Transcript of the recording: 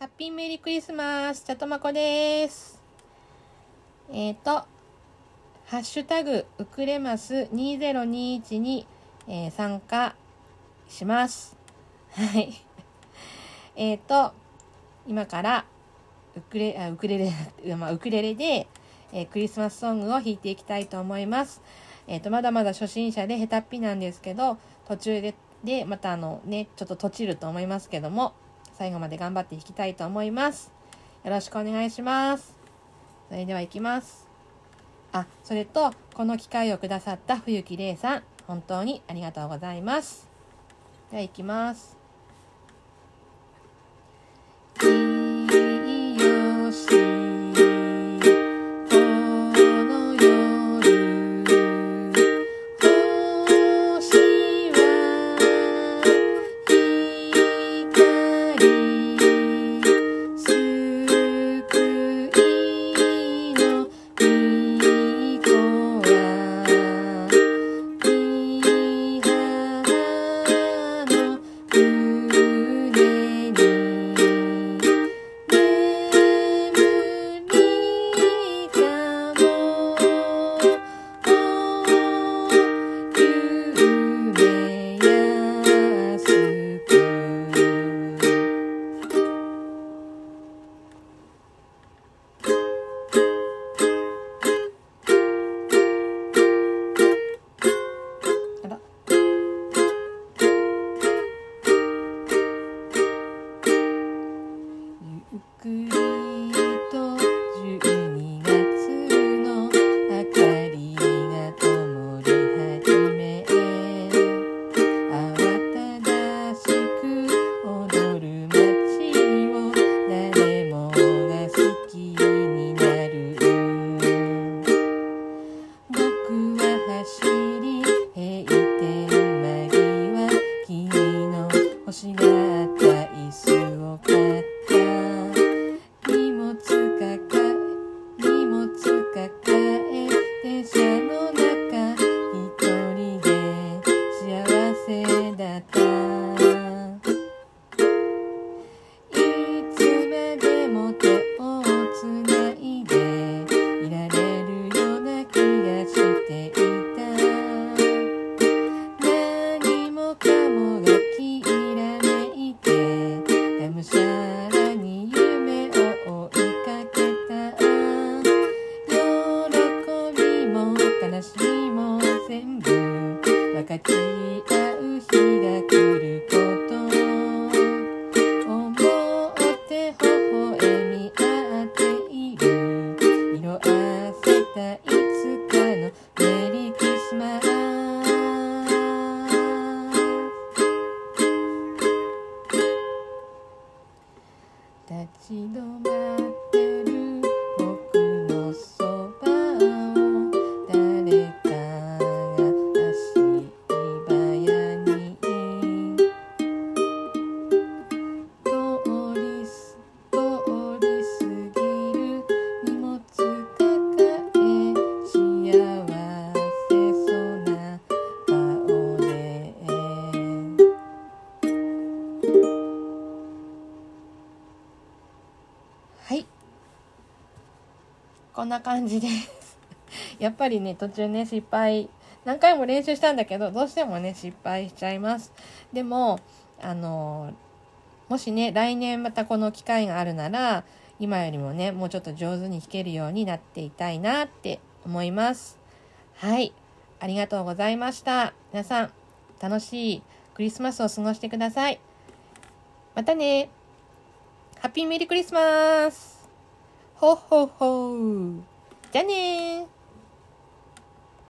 ハッピーメリークリスマス、ちゃとまこです。えっ、と、ハッシュタグ、ウクレマス2021に、えー参加します。はい。えっと、今から、ウクレ、あウクレレ、まあ、ウクレレで、えークリスマスソングを弾いていきたいと思います。えっ、と、まだまだ初心者で下手っぴなんですけど、途中で、で、またあのね、ちょっと閉じると思いますけども、最後まで頑張って弾きたいと思います。よろしくお願いします。それでは行きます。あ、それと、この機会をくださった冬木玲さん、本当にありがとうございます。では行きます。くも悲しみも全部分かち合う日が来ること。思って微笑み合っている。色あせたいつかのメリークリスマス。立ち止まってる。こんな感じです。やっぱりね途中ね失敗何回も練習したんだけどどうしてもね失敗しちゃいます。でもあのもしね来年またこの機会があるなら今よりもねもうちょっと上手に弾けるようになっていたいなって思います。はい。ありがとうございました。皆さん楽しいクリスマスを過ごしてください。またね。ハッピーメリークリスマス。ほっほっほーじゃあねー。